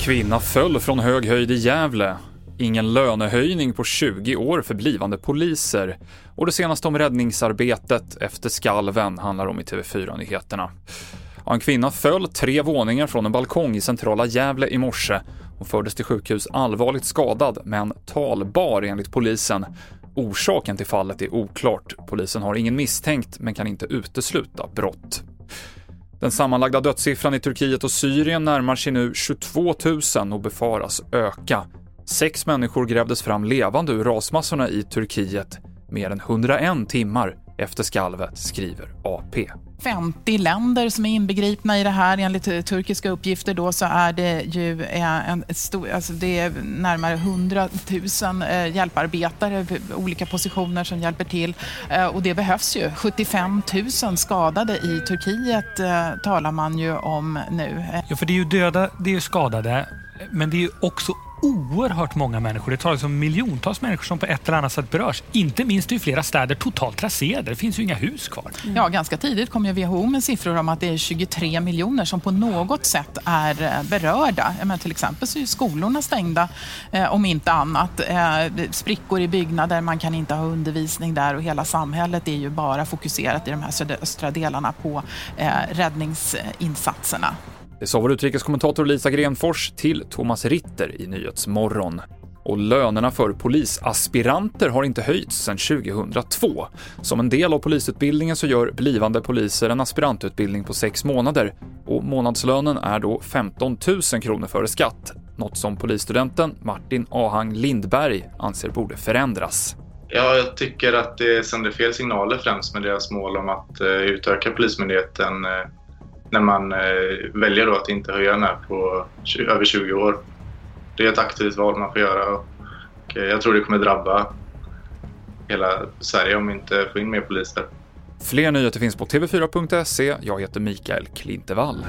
Kvinna föll från hög höjd i Gävle. Ingen lönehöjning på 20 år för blivande poliser. Och det senaste om räddningsarbetet efter skalven handlar om i TV4-nyheterna. En kvinna föll tre våningar från en balkong i centrala Gävle i morse. Hon fördes till sjukhus allvarligt skadad, men talbar enligt polisen. Orsaken till fallet är oklart. Polisen har ingen misstänkt, men kan inte utesluta brott. Den sammanlagda dödssiffran i Turkiet och Syrien närmar sig nu 22 000 och befaras öka. Sex människor grävdes fram levande ur rasmassorna i Turkiet mer än 101 timmar efter skalvet, skriver AP. 50 länder som är inbegripna i det här. Enligt turkiska uppgifter då så är det ju eh, en stor, alltså det är närmare 100 000 eh, hjälparbetare på olika positioner som hjälper till. Eh, och det behövs ju. 75 000 skadade i Turkiet talar man ju om nu. Ja, för det är ju döda, det är ju skadade, men det är ju också oerhört många människor. Det talas om miljontals människor som på ett eller annat sätt berörs. Inte minst i flera städer totalt raserade. Det finns ju inga hus kvar. Mm. Ja, ganska tidigt kom ju WHO med siffror om att det är 23 miljoner som på något sätt är eh, berörda. Men till exempel så är skolorna stängda, eh, om inte annat. Eh, sprickor i byggnader, man kan inte ha undervisning där och hela samhället är ju bara fokuserat i de här sydöstra delarna på eh, räddningsinsatserna. Det sa vår utrikeskommentator Lisa Grenfors till Thomas Ritter i Nyhetsmorgon. Och lönerna för polisaspiranter har inte höjts sedan 2002. Som en del av polisutbildningen så gör blivande poliser en aspirantutbildning på sex månader och månadslönen är då 15 000 kronor före skatt. Något som polisstudenten Martin Ahang Lindberg anser borde förändras. Ja, jag tycker att det sänder fel signaler främst med deras mål om att eh, utöka Polismyndigheten eh, när man eh, väljer då att inte höja den här på över 20 år. Det är ett aktivt val man får göra och eh, jag tror det kommer drabba hela Sverige om vi inte får in mer poliser. Fler nyheter finns på tv4.se. Jag heter Mikael Klintevall.